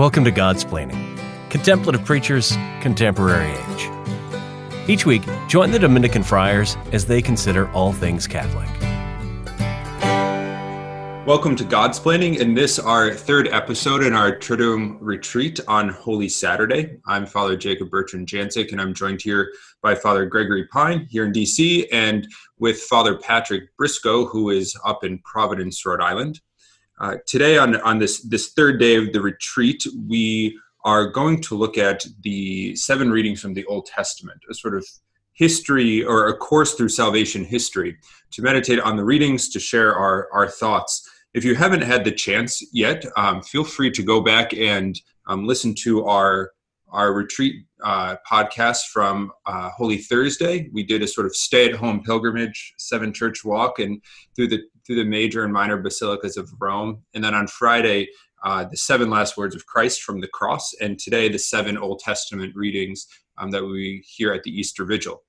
Welcome to Godsplaining, Contemplative Preachers, Contemporary Age. Each week, join the Dominican friars as they consider all things Catholic. Welcome to Godsplaining, and this our third episode in our Triduum retreat on Holy Saturday. I'm Father Jacob Bertrand Janczyk, and I'm joined here by Father Gregory Pine here in DC, and with Father Patrick Briscoe, who is up in Providence, Rhode Island. Uh, today, on, on this, this third day of the retreat, we are going to look at the seven readings from the Old Testament, a sort of history or a course through salvation history, to meditate on the readings, to share our, our thoughts. If you haven't had the chance yet, um, feel free to go back and um, listen to our our retreat uh, podcast from uh, Holy Thursday. We did a sort of stay-at-home pilgrimage, seven church walk, and through the through the major and minor basilicas of Rome. And then on Friday, uh, the seven last words of Christ from the cross, and today the seven Old Testament readings um, that we hear at the Easter Vigil.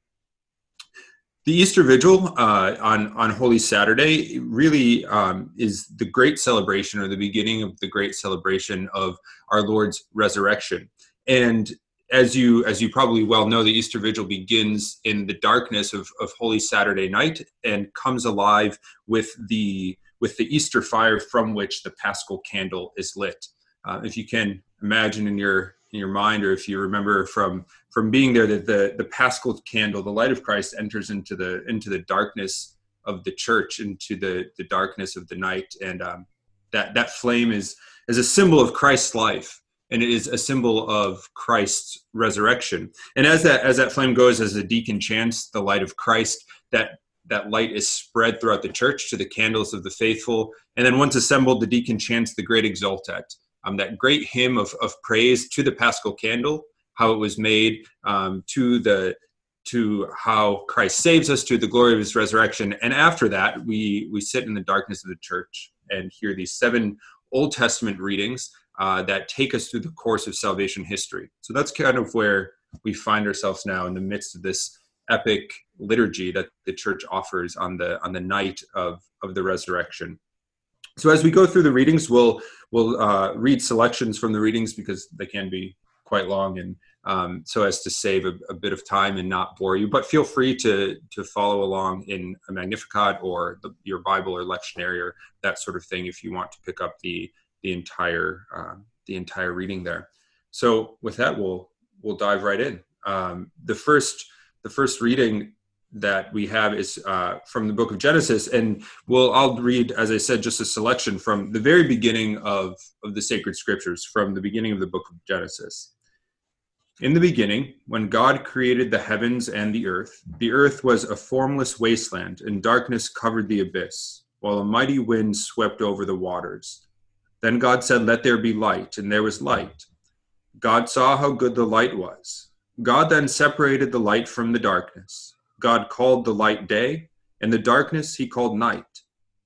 The Easter Vigil uh, on on Holy Saturday really um, is the great celebration, or the beginning of the great celebration of our Lord's resurrection. And as you as you probably well know, the Easter Vigil begins in the darkness of, of Holy Saturday night and comes alive with the with the Easter fire from which the Paschal candle is lit. Uh, if you can imagine in your in your mind, or if you remember from from being there, that the the Paschal candle, the light of Christ, enters into the into the darkness of the church, into the the darkness of the night, and um, that that flame is is a symbol of Christ's life and it is a symbol of Christ's resurrection. And as that as that flame goes, as the deacon chants the light of Christ, that that light is spread throughout the church to the candles of the faithful. And then once assembled, the deacon chants the great exultet, um, that great hymn of, of praise to the Paschal candle, how it was made, um, to the to how Christ saves us, to the glory of His resurrection. And after that, we we sit in the darkness of the church and hear these seven Old Testament readings uh, that take us through the course of salvation history. So that's kind of where we find ourselves now in the midst of this epic liturgy that the church offers on the on the night of of the resurrection. So as we go through the readings, we'll we'll uh, read selections from the readings because they can be quite long, and um, so as to save a, a, bit of time and not bore you. But feel free to to follow along in a Magnificat or the, your Bible or lectionary or that sort of thing if you want to pick up the the entire uh, the entire reading there. So with that, we'll we'll dive right in. Um, the first the first reading that we have is uh, from the book of Genesis, and we'll I'll read, as I said, just a selection from the very beginning of of the sacred scriptures, from the beginning of the book of Genesis. In the beginning, when God created the heavens and the earth, the earth was a formless wasteland, and darkness covered the abyss, while a mighty wind swept over the waters. Then God said, Let there be light, and there was light. God saw how good the light was. God then separated the light from the darkness. God called the light day, and the darkness he called night.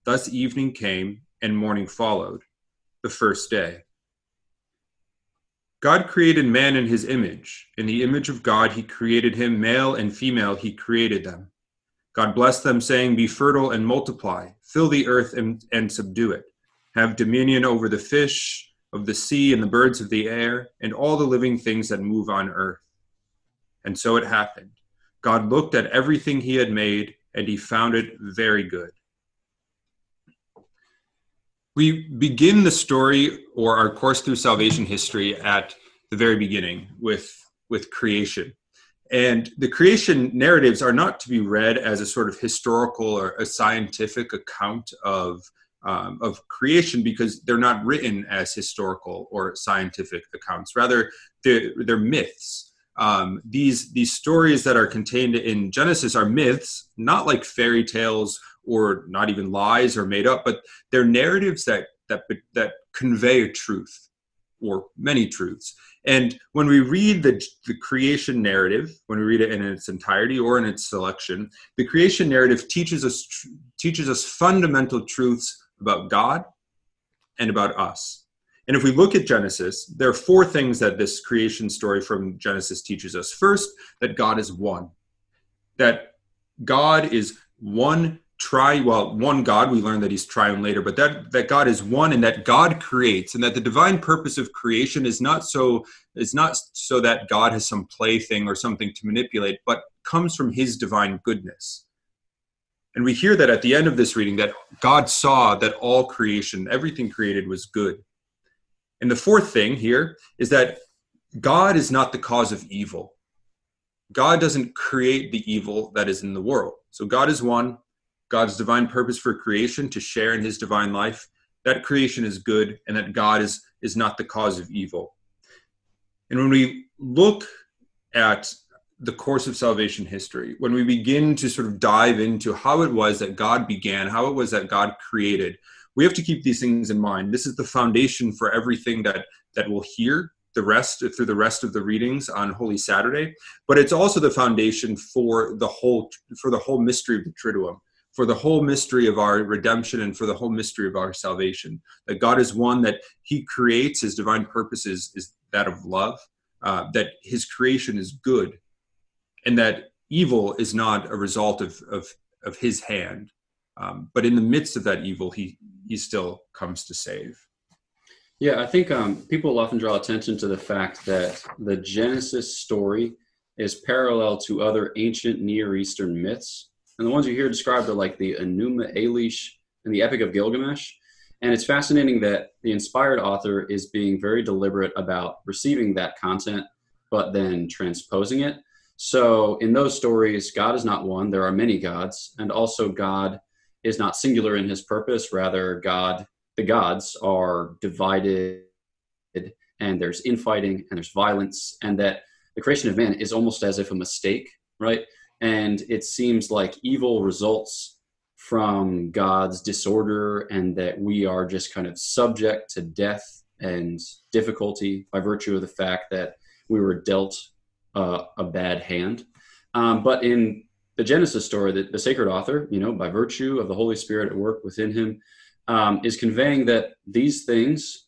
Thus evening came, and morning followed, the first day. God created man in his image. In the image of God, he created him, male and female, he created them. God blessed them, saying, Be fertile and multiply, fill the earth and, and subdue it have dominion over the fish of the sea and the birds of the air and all the living things that move on earth. And so it happened. God looked at everything he had made and he found it very good. We begin the story or our course through salvation history at the very beginning with, with creation. And the creation narratives are not to be read as a sort of historical or a scientific account of um, of creation because they're not written as historical or scientific accounts. Rather, they're, they're myths. Um, these these stories that are contained in Genesis are myths, not like fairy tales or not even lies or made up, but they're narratives that that that convey a truth or many truths. And when we read the, the creation narrative, when we read it in its entirety or in its selection, the creation narrative teaches us teaches us fundamental truths about God and about us. And if we look at Genesis, there are four things that this creation story from Genesis teaches us. First, that God is one, that God is one tri well one god we learn that he's triune later but that that god is one and that god creates and that the divine purpose of creation is not so is not so that god has some plaything or something to manipulate but comes from his divine goodness and we hear that at the end of this reading that god saw that all creation everything created was good. And the fourth thing here is that god is not the cause of evil. God doesn't create the evil that is in the world. So god is one. God's divine purpose for creation to share in his divine life, that creation is good and that God is, is not the cause of evil. And when we look at the course of salvation history, when we begin to sort of dive into how it was that God began, how it was that God created, we have to keep these things in mind. This is the foundation for everything that, that we'll hear the rest through the rest of the readings on Holy Saturday, but it's also the foundation for the whole for the whole mystery of the Triduum for the whole mystery of our redemption and for the whole mystery of our salvation. That God is one that He creates, His divine purpose is, is that of love, uh, that His creation is good, and that evil is not a result of, of, of His hand. Um, but in the midst of that evil, He, he still comes to save. Yeah, I think um, people often draw attention to the fact that the Genesis story is parallel to other ancient Near Eastern myths and the ones you hear described are like the Enuma Elish and the Epic of Gilgamesh. And it's fascinating that the inspired author is being very deliberate about receiving that content, but then transposing it. So in those stories, God is not one, there are many gods. And also, God is not singular in his purpose. Rather, God, the gods are divided and there's infighting and there's violence. And that the creation of man is almost as if a mistake, right? and it seems like evil results from God's disorder and that we are just kind of subject to death and difficulty by virtue of the fact that we were dealt uh, a bad hand. Um, but in the Genesis story, the, the, sacred author, you know, by virtue of the Holy Spirit at work within him, um, is conveying that these things,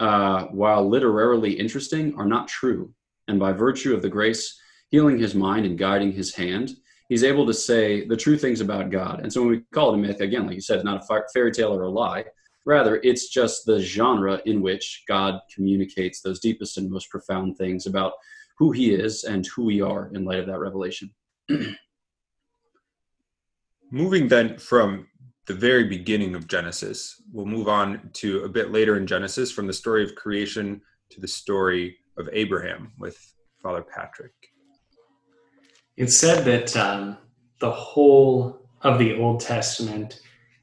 uh, while literarily interesting, are not true. And by virtue of the grace healing his mind and guiding his hand, he's able to say the true things about God. And so when we call it a myth, again, like you said, it's not a fairy tale or a lie. Rather, it's just the genre in which God communicates those deepest and most profound things about who he is and who we are in light of that revelation. Moving then from the very beginning of Genesis, we'll move on to a bit later in Genesis from the story of creation to the story of Abraham with Father Patrick. It's said that um, the whole of the Old Testament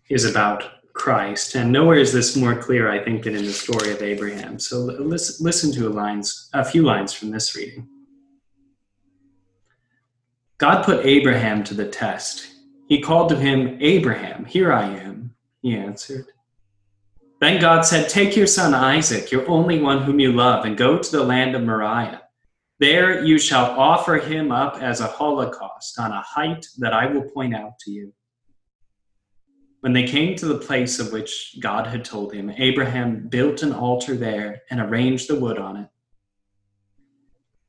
is about Christ, and nowhere is this more clear, I think, than in the story of Abraham. So listen, listen to a lines, a few lines from this reading. God put Abraham to the test. He called to him, Abraham, here I am, he answered. Then God said, Take your son Isaac, your only one whom you love, and go to the land of Moriah. There you shall offer him up as a holocaust on a height that I will point out to you. When they came to the place of which God had told him, Abraham built an altar there and arranged the wood on it.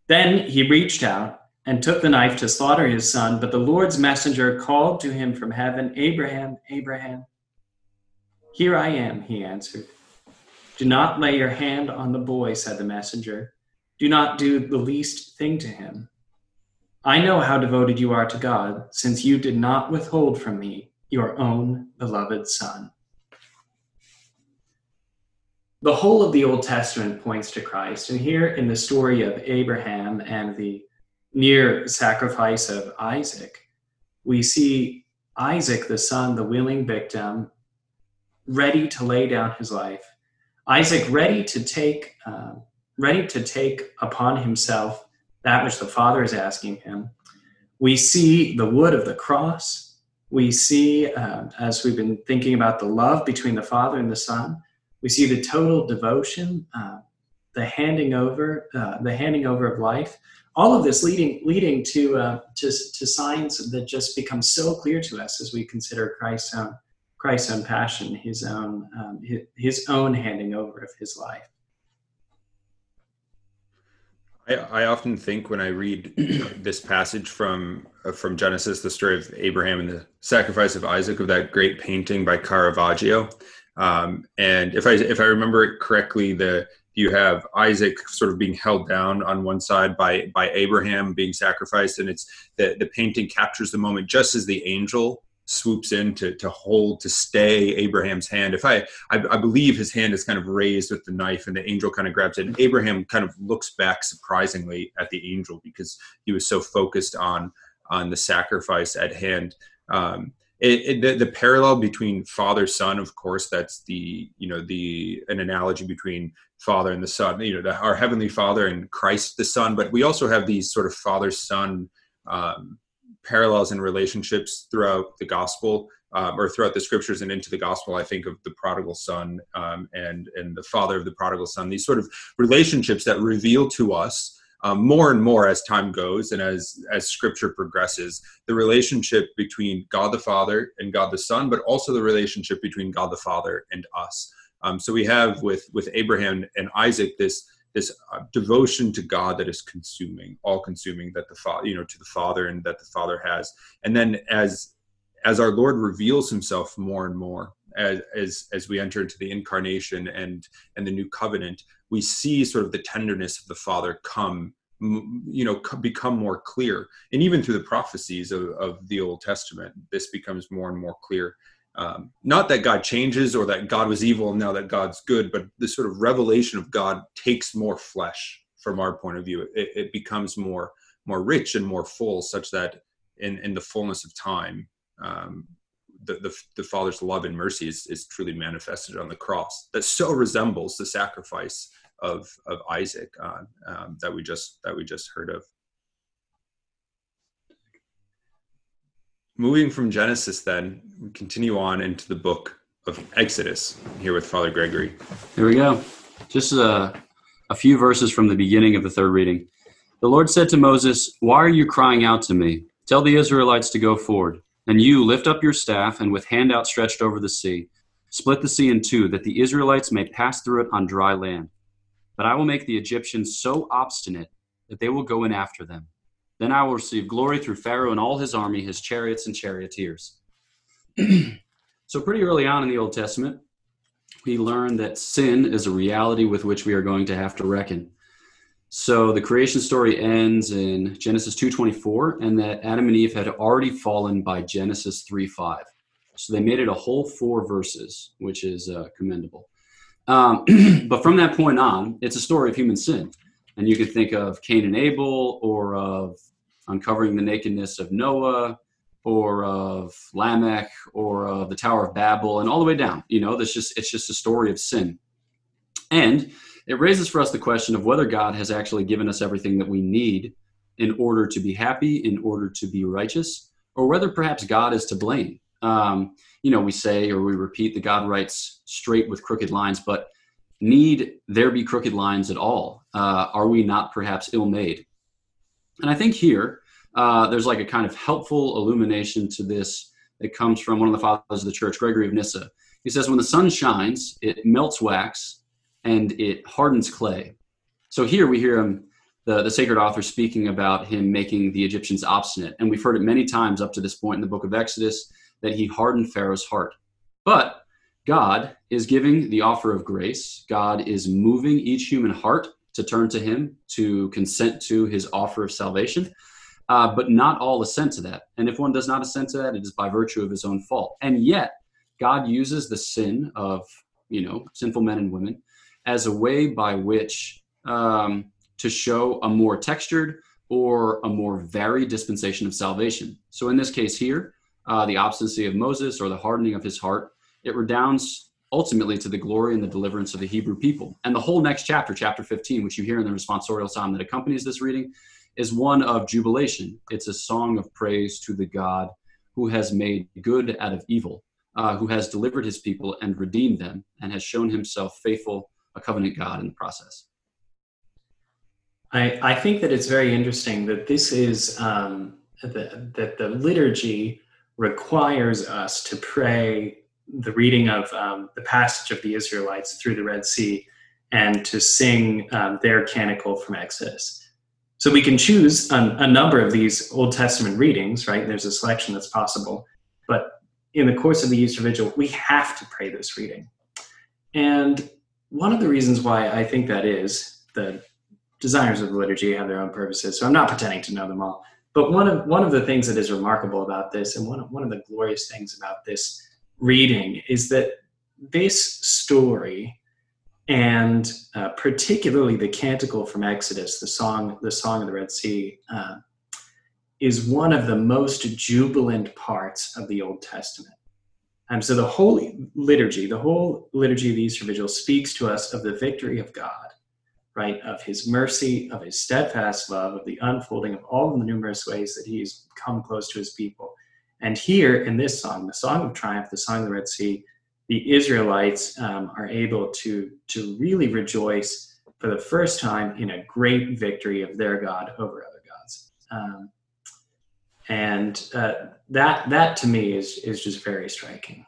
Then he reached out and took the knife to slaughter his son, but the Lord's messenger called to him from heaven, Abraham, Abraham. Here I am, he answered. Do not lay your hand on the boy, said the messenger. Do not do the least thing to him. I know how devoted you are to God, since you did not withhold from me your own beloved Son. The whole of the Old Testament points to Christ, and here in the story of Abraham and the near sacrifice of Isaac, we see Isaac, the son, the willing victim, ready to lay down his life. Isaac ready to take uh, ready to take upon himself that which the Father is asking him. We see the wood of the cross. We see, uh, as we've been thinking about the love between the Father and the Son, we see the total devotion, uh, the handing over, uh, the handing over of life. All of this leading leading to, uh, to to signs that just become so clear to us as we consider Christ's own Christ's own passion, his own um, his, his own handing over of his life. I, I often think when I read this passage from uh, from Genesis, the story of Abraham and the sacrifice of Isaac, of that great painting by Caravaggio. Um, and if I if I remember it correctly, the you have Isaac sort of being held down on one side by by Abraham being sacrificed, and it's the the painting captures the moment just as the angel swoops in to to hold to stay Abraham's hand. If I, I, I believe his hand is kind of raised with the knife, and the angel kind of grabs it. And Abraham kind of looks back surprisingly at the angel because he was so focused on on the sacrifice at hand. Um, it, it, the, the, parallel between father son, of course, that's the you know the an analogy between father and the son. You know, the, our heavenly Father and Christ the Son. But we also have these sort of father son. Um, parallels and relationships throughout the gospel um, or throughout the scriptures and into the gospel. I think of the prodigal son um, and and the father of the prodigal son. These sort of relationships that reveal to us um, more and more as time goes and as as scripture progresses the relationship between god the father and god the son but also the relationship between god the father and us um, so we have with with abraham and isaac this this uh, devotion to God that is consuming, all consuming that the father, you know, to the Father and that the Father has. And then as as our Lord reveals Himself more and more, as as as we enter into the incarnation and and the new covenant, we see sort of the tenderness of the Father come you know become more clear and even through the prophecies of, of the old testament this becomes more and more clear um, not that God changes or that God was evil and now that God's good, but the sort of revelation of God takes more flesh from our point of view. It, it becomes more more rich and more full, such that in in the fullness of time, um, the, the, the Father's love and mercy is, is truly manifested on the cross. That so resembles the sacrifice of of Isaac uh, um, that we just that we just heard of. Moving from Genesis, then we continue on into the book of Exodus here with Father Gregory. Here we go. Just a, a few verses from the beginning of the third reading. The Lord said to Moses, Why are you crying out to me? Tell the Israelites to go forward. And you lift up your staff, and with hand outstretched over the sea, split the sea in two, that the Israelites may pass through it on dry land. But I will make the Egyptians so obstinate that they will go in after them then I will receive glory through Pharaoh and all his army, his chariots and charioteers. so, pretty early on in the Old Testament, we learn that sin is a reality with which we are going to have to reckon. So the creation story ends in Genesis 2:24 and that Adam and Eve had already fallen by Genesis 3:5. So they made it a whole four verses, which is uh, commendable. Um, but from that point on, it's a story of human sin. And you could think of Cain and Abel, or of uncovering the nakedness of Noah, or of Lamech, or of the Tower of Babel, and all the way down. You know, that's just it's just a story of sin. And it raises for us the question of whether God has actually given us everything that we need in order to be happy, in order to be righteous, or whether perhaps God is to blame. Um, you know, we say or we repeat that God writes straight with crooked lines, but need there be crooked lines at all? Uh, are we not perhaps ill made? And I think here uh, there's like a kind of helpful illumination to this that comes from one of the fathers of the church, Gregory of Nyssa. He says, When the sun shines, it melts wax and it hardens clay. So here we hear him, the, the sacred author, speaking about him making the Egyptians obstinate. And we've heard it many times up to this point in the book of Exodus that he hardened Pharaoh's heart. But God is giving the offer of grace. God is moving each human heart to turn to Him, to consent to His offer of salvation. Uh, but not all assent to that. And if one does not assent to that, it is by virtue of his own fault. And yet, God uses the sin of, you know, sinful men and women as a way by which um, to show a more textured or a more varied dispensation of salvation. So in this case here, uh, the obstinacy of Moses or the hardening of his heart it redounds ultimately to the glory and the deliverance of the Hebrew people. And the whole next chapter, chapter 15, which you hear in the responsorial psalm that accompanies this reading, is one of jubilation. It's a song of praise to the God who has made good out of evil, uh, who has delivered his people and redeemed them, and has shown himself faithful, a covenant God in the process. I, I think that it's very interesting that this is um, the, that the liturgy requires us to pray the reading of um, the passage of the Israelites through the Red Sea and to sing um, their canticle from Exodus. So we can choose a, a number of these Old Testament readings, right? There's a selection that's possible. But in the course of the Easter Vigil, we have to pray this reading. And one of the reasons why I think that is, the designers of the liturgy have their own purposes, so I'm not pretending to know them all. But one of one of the things that is remarkable about this, and one of, one of the glorious things about this reading, is that this story, and uh, particularly the canticle from Exodus, the song, the song of the Red Sea, uh, is one of the most jubilant parts of the Old Testament. Um, so the whole liturgy, the whole liturgy of the Easter Vigil speaks to us of the victory of God, right? Of his mercy, of his steadfast love, of the unfolding of all the numerous ways that he's come close to his people. And here in this song, the Song of Triumph, the Song of the Red Sea, the Israelites um, are able to, to really rejoice for the first time in a great victory of their God over other gods. Um, and uh, that that to me is is just very striking.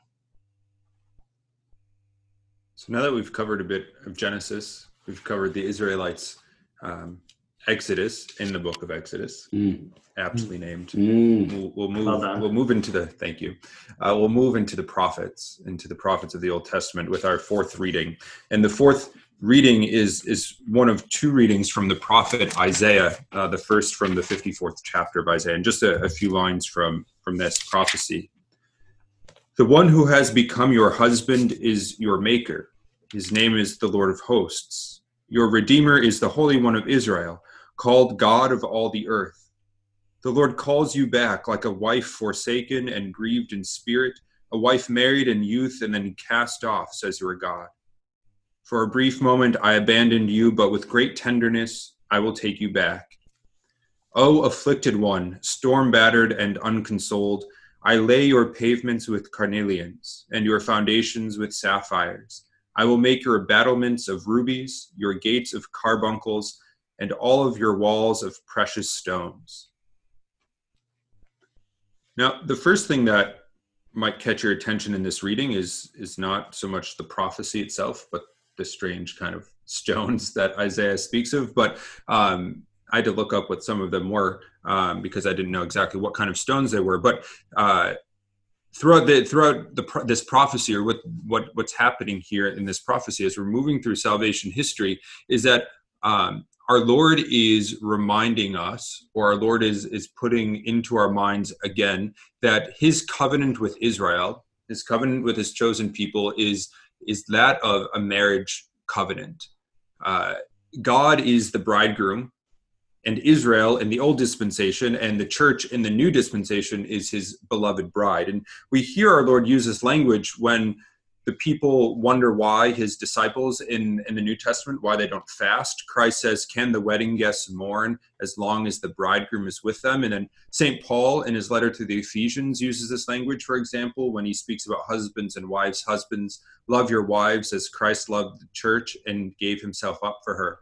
So now that we've covered a bit of Genesis, we've covered the Israelites' um, Exodus in the book of Exodus, mm. aptly named. Mm. We'll, we'll, move. Well we'll move into the. Thank you. Uh, we'll move into the prophets, into the prophets of the Old Testament, with our fourth reading. And the fourth reading is is one of two readings from the prophet Isaiah, uh, the first from the 54th chapter of Isaiah, and just a, a few lines from from this prophecy. The one who has become your husband is your maker. His name is the Lord of hosts. Your Redeemer is the Holy One of Israel, called God of all the earth. The Lord calls you back like a wife forsaken and grieved in spirit, a wife married in youth and then cast off, says your God. For a brief moment I abandoned you, but with great tenderness I will take you back. O afflicted one, storm battered and unconsoled, I lay your pavements with carnelians, and your foundations with sapphires. I will make your battlements of rubies, your gates of carbuncles, and all of your walls of precious stones. Now, the first thing that might catch your attention in this reading is is not so much the prophecy itself, but the strange kind of stones that Isaiah speaks of. But um, I had to look up what some of them were um, because I didn't know exactly what kind of stones they were. But uh, throughout the throughout the this prophecy, or what what what's happening here in this prophecy as we're moving through salvation history, is that um, our Lord is reminding us, or our Lord is is putting into our minds again that His covenant with Israel, His covenant with His chosen people, is is that of a marriage covenant. Uh, God is the bridegroom, and Israel in the old dispensation and the church in the new dispensation is his beloved bride. And we hear our Lord use this language when the people wonder why his disciples in, in the New Testament, why they don't fast. Christ says, Can the wedding guests mourn as long as the bridegroom is with them? And then St. Paul, in his letter to the Ephesians, uses this language, for example, when he speaks about husbands and wives. Husbands, love your wives as Christ loved the church and gave himself up for her.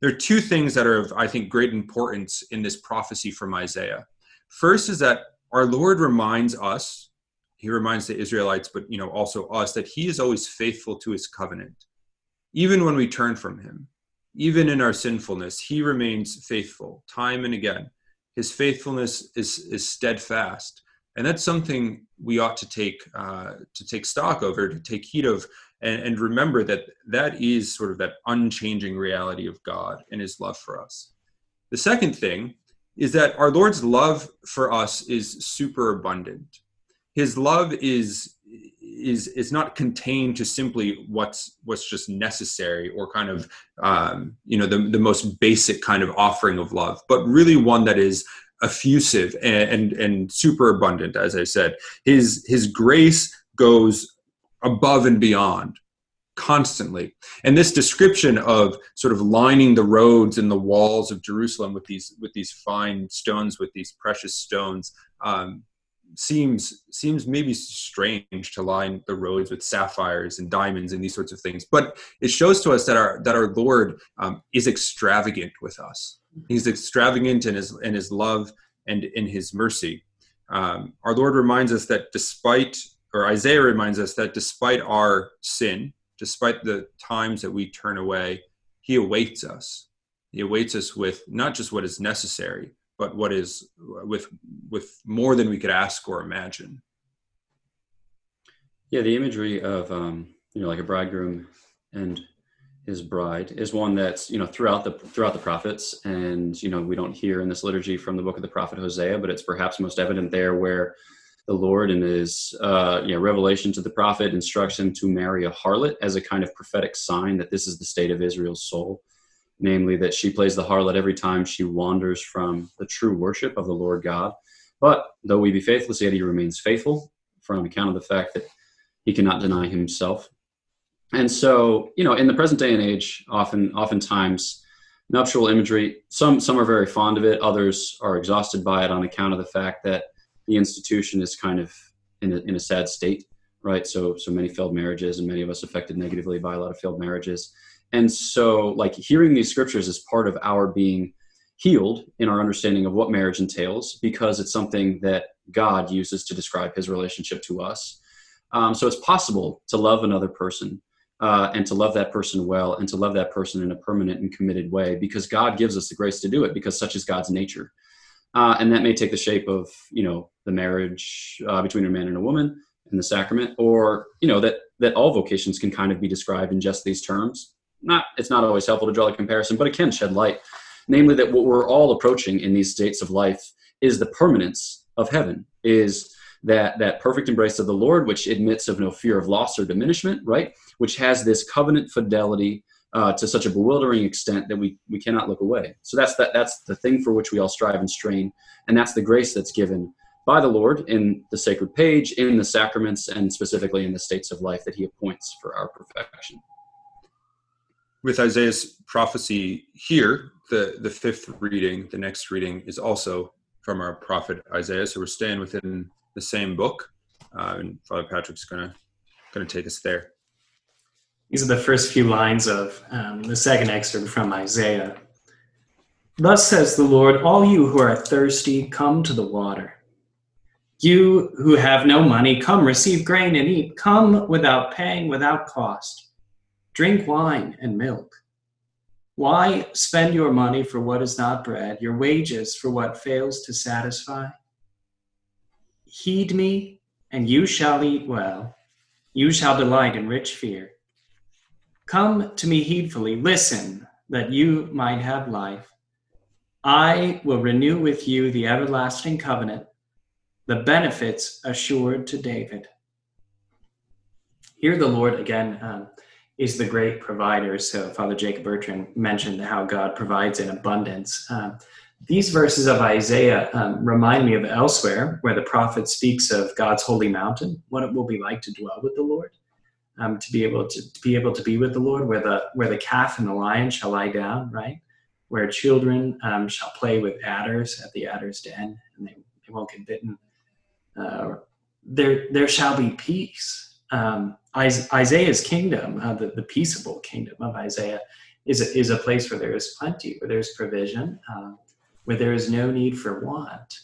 There are two things that are of, I think, great importance in this prophecy from Isaiah. First is that our Lord reminds us he reminds the Israelites, but you know also us, that he is always faithful to his covenant. Even when we turn from him, even in our sinfulness, he remains faithful time and again. His faithfulness is, is steadfast. And that's something we ought to take uh, to take stock of or to take heed of and, and remember that that is sort of that unchanging reality of God and his love for us. The second thing is that our Lord's love for us is super abundant his love is is is not contained to simply what's what's just necessary or kind of um, you know the, the most basic kind of offering of love but really one that is effusive and, and and super abundant as i said. His his grace goes above and beyond constantly. And this description of sort of lining the roads and the walls of jerusalem with these with these fine stones with these precious stones um, seems seems maybe strange to line the roads with sapphires and diamonds and these sorts of things but it shows to us that our that our lord um, is extravagant with us. He's extravagant in his in his love and in his mercy. Um, our lord reminds us that despite or isaiah reminds us that despite our sin despite the times that we turn away he awaits us. He awaits us with not just what is necessary, but what is with with more than we could ask or imagine. Yeah, the imagery of um, you know like a bridegroom and his bride is one that's you know throughout the throughout the prophets, and you know we don't hear in this liturgy from the book of the prophet Hosea, but it's perhaps most evident there where the Lord in his uh, you know, revelation to the prophet instructs him to marry a harlot as a kind of prophetic sign that this is the state of Israel's soul namely that she plays the harlot every time she wanders from the true worship of the Lord God. But though we be faithless, yet he remains faithful from account of the fact that he cannot deny himself. And so, you know, in the present day and age, often, oftentimes, nuptial imagery, some some are very fond of it, others are exhausted by it on account of the fact that the institution is kind of in a, in a sad state, right? So, so many failed marriages, and many of us affected negatively by a lot of failed marriages. And so, like, hearing these scriptures is part of our being healed in our understanding of what marriage entails because it's something that God uses to describe his relationship to us. Um, so, it's possible to love another person uh, and to love that person well and to love that person in a permanent and committed way because God gives us the grace to do it because such is God's nature. Uh, and that may take the shape of, you know, the marriage uh, between a man and a woman and the sacrament, or, you know, that, that all vocations can kind of be described in just these terms not it's not always helpful to draw a comparison, but it can shed light. Namely, that what we're all approaching in these states of life is the permanence of heaven, is that that perfect embrace of the Lord, which admits of no fear of loss or diminishment, right? Which has this covenant fidelity uh, to such a bewildering extent that we we cannot look away. So that's that that's the thing for which we all strive and strain, and that's the grace that's given by the Lord in the sacred page, in the sacraments, and specifically in the states of life that He appoints for our perfection with Isaiah's prophecy here, the, the fifth reading, the next reading, is also from our prophet Isaiah. So we're staying within the same book. Uh, and Father Patrick's gonna gonna take us there. These are the first few lines of um, the second excerpt from Isaiah. Thus says the Lord, all you who are thirsty, come to the water. You who have no money, come receive grain and eat. Come without paying, without cost. Drink wine and milk. Why spend your money for what is not bread, your wages for what fails to satisfy? Heed me, and you shall eat well. You shall delight in rich fear. Come to me heedfully, listen, that you might have life. I will renew with you the everlasting covenant, the benefits assured to David. Here, the Lord again um, is the great provider. So Father Jacob Bertrand mentioned how God provides in abundance. Um, these verses of Isaiah um, remind me of elsewhere where the prophet speaks of God's holy mountain, what it will be like to dwell with the Lord, um, to be able to, to, be able to be with the Lord, where the where the calf and the lion shall lie down, right? Where children um, shall play with adders at the adder's den, and they, they won't get bitten. Uh, there there shall be peace um, Isaiah's kingdom, uh, the, the peaceable kingdom of Isaiah, is a, is a place where there is plenty, where there's provision, uh, where there is no need for want.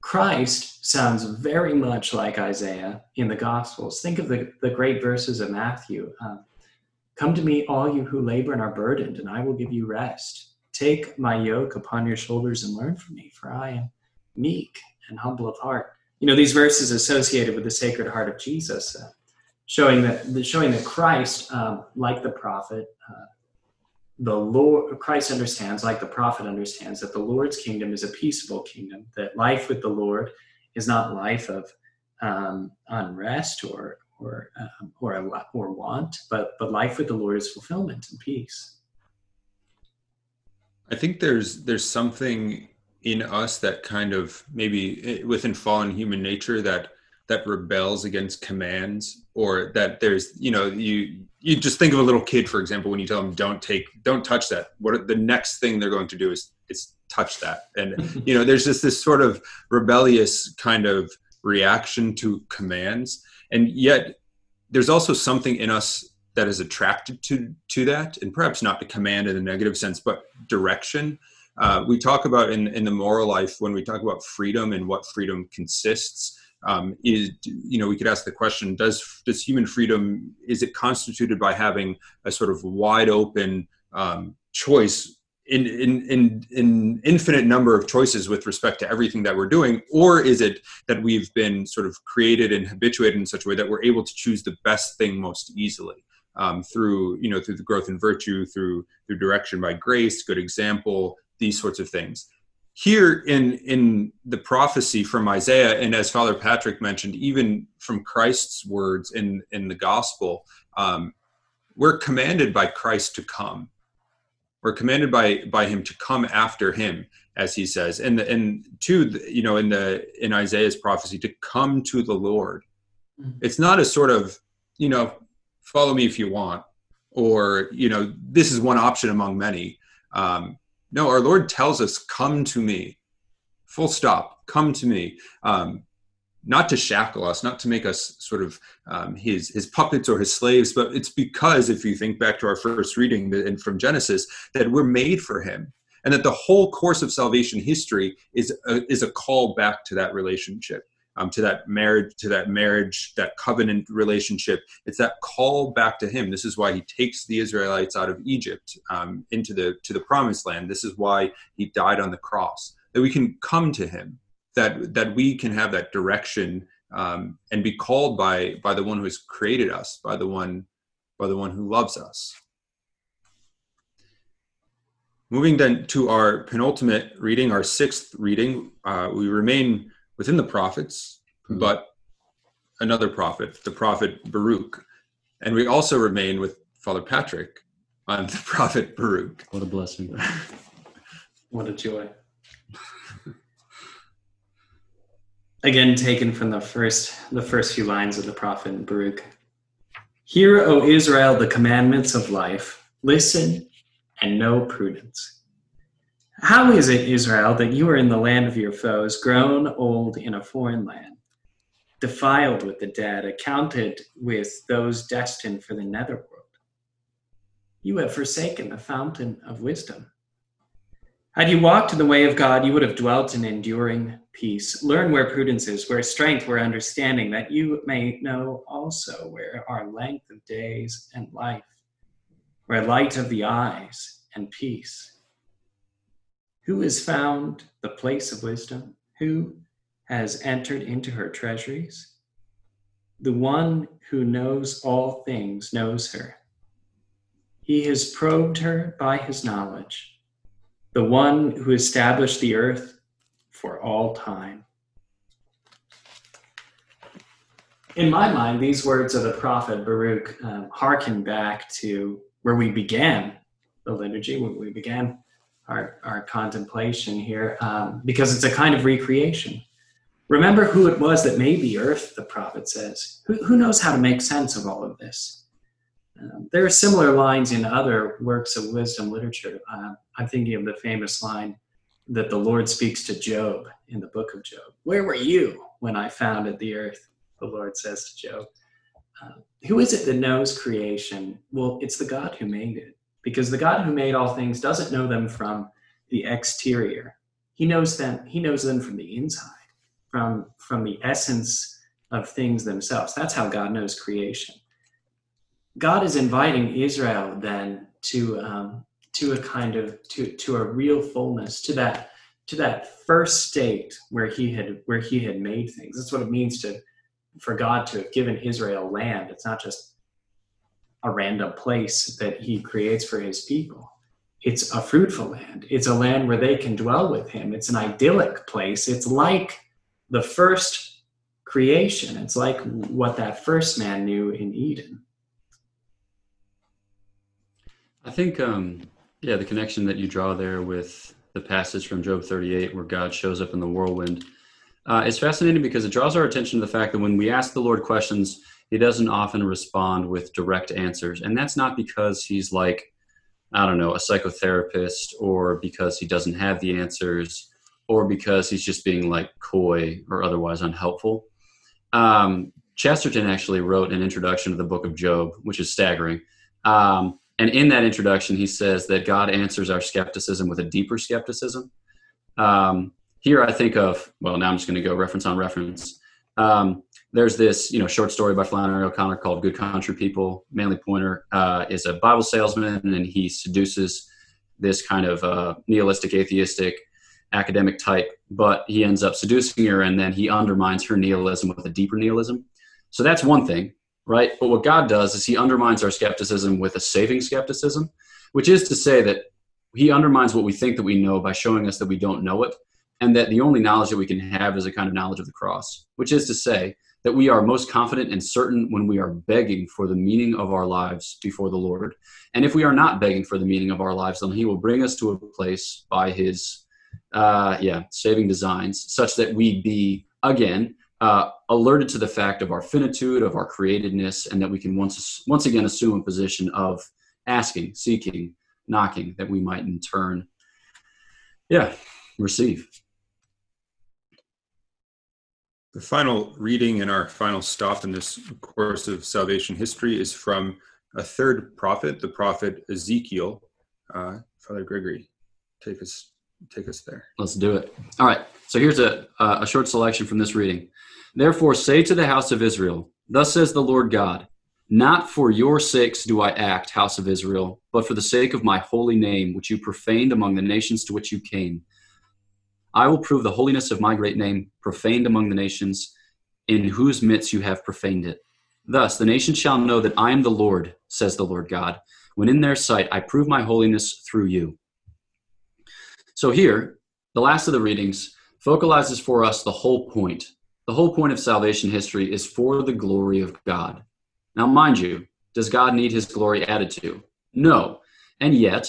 Christ sounds very much like Isaiah in the Gospels. Think of the, the great verses of Matthew. Um, Come to me, all you who labor and are burdened, and I will give you rest. Take my yoke upon your shoulders and learn from me, for I am meek and humble of heart you know these verses associated with the Sacred Heart of Jesus, uh, showing that showing that Christ, um, like the prophet, uh, the Lord Christ understands, like the prophet understands, that the Lord's kingdom is a peaceable kingdom. That life with the Lord is not life of um, unrest or or um, or or want, but but life with the Lord is fulfillment and peace. I think there's there's something in us that kind of maybe eh, within fallen human nature that that rebels against commands or that there's you know you you just think of a little kid for example when you tell them don't take don't touch that. What the next thing they're going to do is is touch that. And you know there's just this sort of rebellious kind of reaction to commands. And yet there's also something in us that is attracted to to that and perhaps not the command in a negative sense but direction. Uh, we talk about in, in the moral life when we talk about freedom and what freedom consists. Um, is you know we could ask the question: Does does human freedom is it constituted by having a sort of wide open um, choice in, in in in infinite number of choices with respect to everything that we're doing? Or is it that we've been sort of created and habituated in such a way that we're able to choose the best thing most easily um, through you know through the growth in virtue through through direction by grace good example these sorts of things here in in the prophecy from isaiah and as father patrick mentioned even from christ's words in in the gospel um, we're commanded by christ to come. We're commanded by by him to come after him as he says. And the, and to you know in the in isaiah's prophecy to come to the lord. Mm-hmm. it's not a sort of you know follow me if you want or you know this is one option among many. Um, no our lord tells us come to me. Full stop. Come to me. Um, not to shackle us not to make us sort of um, his his puppets or his slaves but it's because if you think back to our first reading and from genesis that we're made for him and that the whole course of salvation history is a, is a call back to that relationship um, to that marriage to that marriage that covenant relationship. It's that call back to him. This is why he takes the israelites out of egypt um, into the to the promised land. This is why he died on the cross that we can come to him that that we can have that direction um, and be called by by the one who has created us by the one by the one who loves us. Moving then to our penultimate reading our sixth reading uh, we remain within the prophets, mm-hmm. but another prophet, the prophet Baruch. And we also remain with Father Patrick on the prophet Baruch. What a blessing. what a joy. Again, taken from the first the first few lines of the prophet Baruch. Hear, O Israel, the commandments of life. Listen and know prudence. How is it, Israel, that you are in the land of your foes, grown old in a foreign land, defiled with the dead, accounted with those destined for the netherworld? You have forsaken the fountain of wisdom. Had you walked in the way of God, you would have dwelt in enduring peace. Learn where prudence is, where strength, where understanding, that you may know also where are length of days and life, where light of the eyes and peace who has found the place of wisdom? Who has entered into her treasuries? The one who knows all things knows her. He has probed her by his knowledge, the one who established the earth for all time. In my mind, these words of the prophet Baruch um, harken back to where we began the liturgy, when we began our, our contemplation here um, because it's a kind of recreation. Remember who it was that made the earth, the prophet says. Who, who knows how to make sense of all of this? Um, there are similar lines in other works of wisdom literature. Uh, I'm thinking of the famous line that the Lord speaks to Job in the book of Job. Where were you when I founded the earth? The Lord says to Job. Uh, who is it that knows creation? Well, it's the God who made it because the God who made all things doesn't know them from the exterior. He knows them, he knows them from the inside, from, from the essence of things themselves. That's how God knows creation. God is inviting Israel then to um, to a kind of to to a real fullness, to that to that first state where he had where he had made things. That's what it means to for God to have given Israel land. It's not just a random place that he creates for his people. It's a fruitful land. It's a land where they can dwell with him. It's an idyllic place. It's like the first creation. It's like what that first man knew in Eden. I think, um, yeah, the connection that you draw there with the passage from Job 38, where God shows up in the whirlwind, uh, is fascinating because it draws our attention to the fact that when we ask the Lord questions, he doesn't often respond with direct answers. And that's not because he's like, I don't know, a psychotherapist or because he doesn't have the answers or because he's just being like coy or otherwise unhelpful. Um, Chesterton actually wrote an introduction to the book of Job, which is staggering. Um, and in that introduction, he says that God answers our skepticism with a deeper skepticism. Um, here I think of, well, now I'm just going to go reference on reference. Um, there's this you know short story by Flannery O'Connor called "Good Country People." Manly Pointer uh, is a Bible salesman, and he seduces this kind of uh, nihilistic, atheistic, academic type, but he ends up seducing her and then he undermines her nihilism with a deeper nihilism. So that's one thing, right? But what God does is he undermines our skepticism with a saving skepticism, which is to say that he undermines what we think that we know by showing us that we don't know it and that the only knowledge that we can have is a kind of knowledge of the cross, which is to say that we are most confident and certain when we are begging for the meaning of our lives before the Lord. And if we are not begging for the meaning of our lives, then He will bring us to a place by His, uh, yeah, saving designs, such that we be again uh, alerted to the fact of our finitude, of our createdness, and that we can once once again assume a position of asking, seeking, knocking, that we might in turn, yeah, receive. The final reading and our final stop in this course of salvation history is from a third prophet, the prophet Ezekiel. Uh, Father Gregory, take us take us there. Let's do it. All right. So here's a a short selection from this reading. Therefore, say to the house of Israel, Thus says the Lord God. Not for your sakes do I act, house of Israel, but for the sake of my holy name, which you profaned among the nations to which you came. I will prove the holiness of my great name, profaned among the nations, in whose midst you have profaned it. Thus the nations shall know that I am the Lord, says the Lord God, when in their sight I prove my holiness through you. So here, the last of the readings focalizes for us the whole point. The whole point of salvation history is for the glory of God. Now, mind you, does God need his glory added to? No. And yet,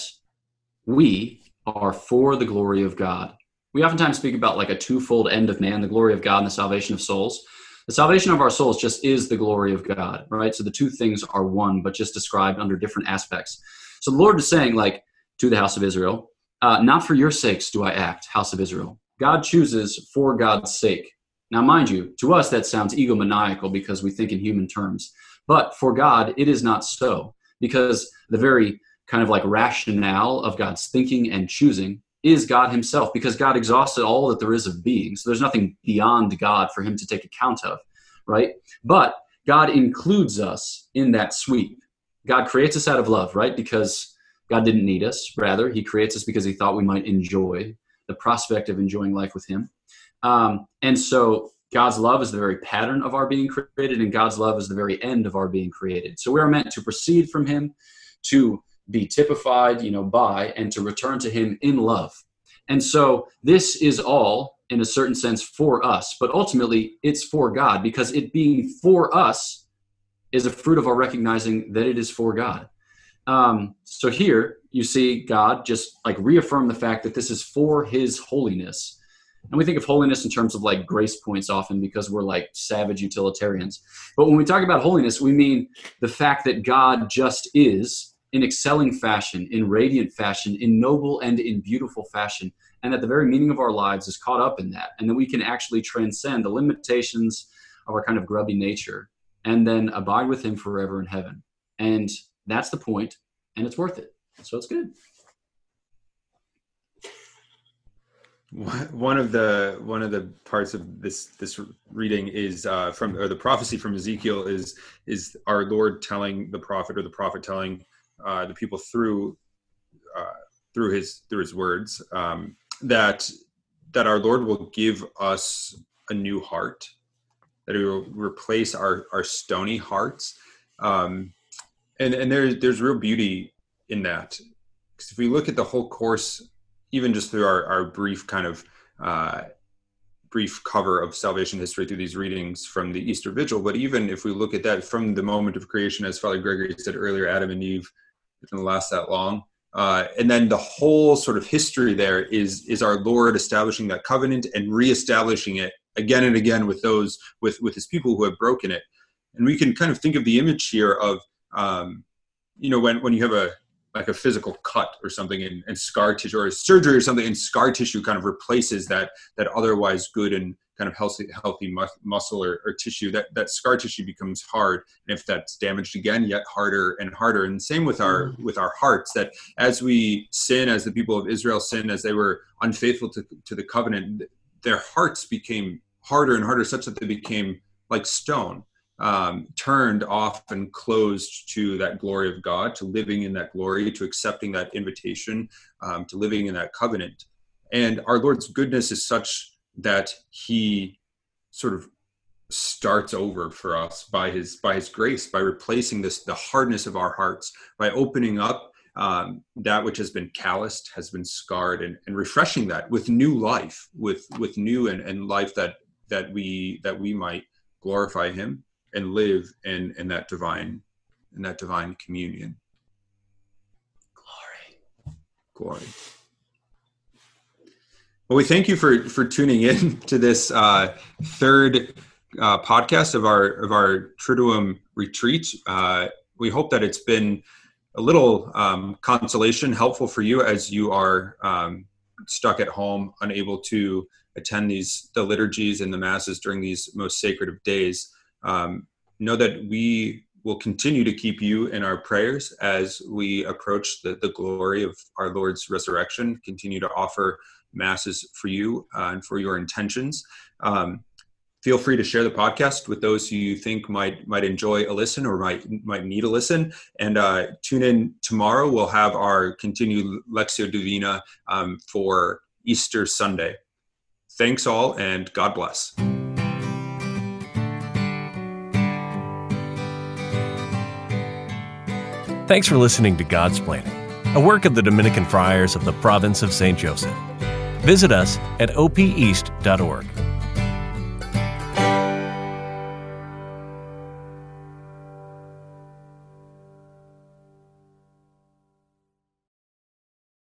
we are for the glory of God we oftentimes speak about like a twofold end of man, the glory of God and the salvation of souls. The salvation of our souls just is the glory of God, right? So the two things are one, but just described under different aspects. So the Lord is saying, like, to the house of Israel, uh, not for your sakes do I act, house of Israel. God chooses for God's sake. Now, mind you, to us that sounds egomaniacal because we think in human terms. But for God, it is not so, because the very kind of like rationale of God's thinking and choosing is God Himself, because God exhausted all that there is of being. So there's nothing beyond God for Him to take account of, right? But God includes us in that sweep. God creates us out of love, right? Because God didn't need us. Rather, He creates us because He thought we might enjoy the prospect of enjoying life with Him. Um, and so God's love is the very pattern of our being created, and God's love is the very end of our being created. So we are meant to proceed from Him, to be typified, you know, by and to return to him in love. And so this is all in a certain sense for us, but ultimately it's for God because it being for us is a fruit of our recognizing that it is for God. Um, so here you see God just like reaffirm the fact that this is for his holiness. And we think of holiness in terms of like grace points often because we're like savage utilitarians. But when we talk about holiness, we mean the fact that God just is in excelling fashion, in radiant fashion, in noble and in beautiful fashion, and that the very meaning of our lives is caught up in that, and that we can actually transcend the limitations of our kind of grubby nature and then abide with Him forever in heaven. And that's the point, and it's worth it. So it's good. One of the one of the parts of this this reading is uh, from or the prophecy from Ezekiel is is our Lord telling the prophet or the prophet telling uh, the people through uh, through his through his words um, that that our Lord will give us a new heart, that He will replace our our stony hearts, um, and and there's there's real beauty in that. Because if we look at the whole course, even just through our, our brief kind of uh, brief cover of salvation history through these readings from the Easter Vigil, but even if we look at that from the moment of creation, as Father Gregory said earlier, Adam and Eve it doesn't last that long. Uh, and then the whole sort of history there is is our Lord establishing that covenant and reestablishing it again and again with those with with His people who have broken it. And we can kind of think of the image here of um, you know when when you have a like a physical cut or something and, and scar tissue or surgery or something and scar tissue kind of replaces that that otherwise good and kind of healthy healthy muscle or, or, tissue that that scar tissue becomes hard and if that's damaged again yet harder and harder and same with our mm. with our hearts that as we sin as the people of israel sin as they were unfaithful to, to the covenant their hearts became harder and harder such that they became like stone um, turned off and closed to that glory of God, to living in that glory, to accepting that invitation, um, to living in that covenant. And our Lord's goodness is such that He sort of starts over for us by His by His grace, by replacing this the hardness of our hearts, by opening up um, that which has been calloused, has been scarred, and, and refreshing that with new life, with with new and, and life that that we that we might glorify Him and live in in that divine in that divine communion. Glory. Glory well we thank you for for tuning in to this uh, third uh, podcast of our of our triduum retreat. Uh, we hope that it's been a little um, consolation helpful for you as you are um, stuck at home unable to attend these the liturgies and the masses during these most sacred of days. Um, know that we will continue to keep you in our prayers as we approach the, the glory of our Lord's resurrection, continue to offer masses for you uh, and for your intentions. Um, feel free to share the podcast with those who you think might might enjoy a listen or might might need a listen. And uh, tune in tomorrow. We'll have our continued Lectio Divina um, for Easter Sunday. Thanks all, and God bless. Thanks for listening to Godsplaining, a work of the Dominican Friars of the Province of St. Joseph. Visit us at opeast.org.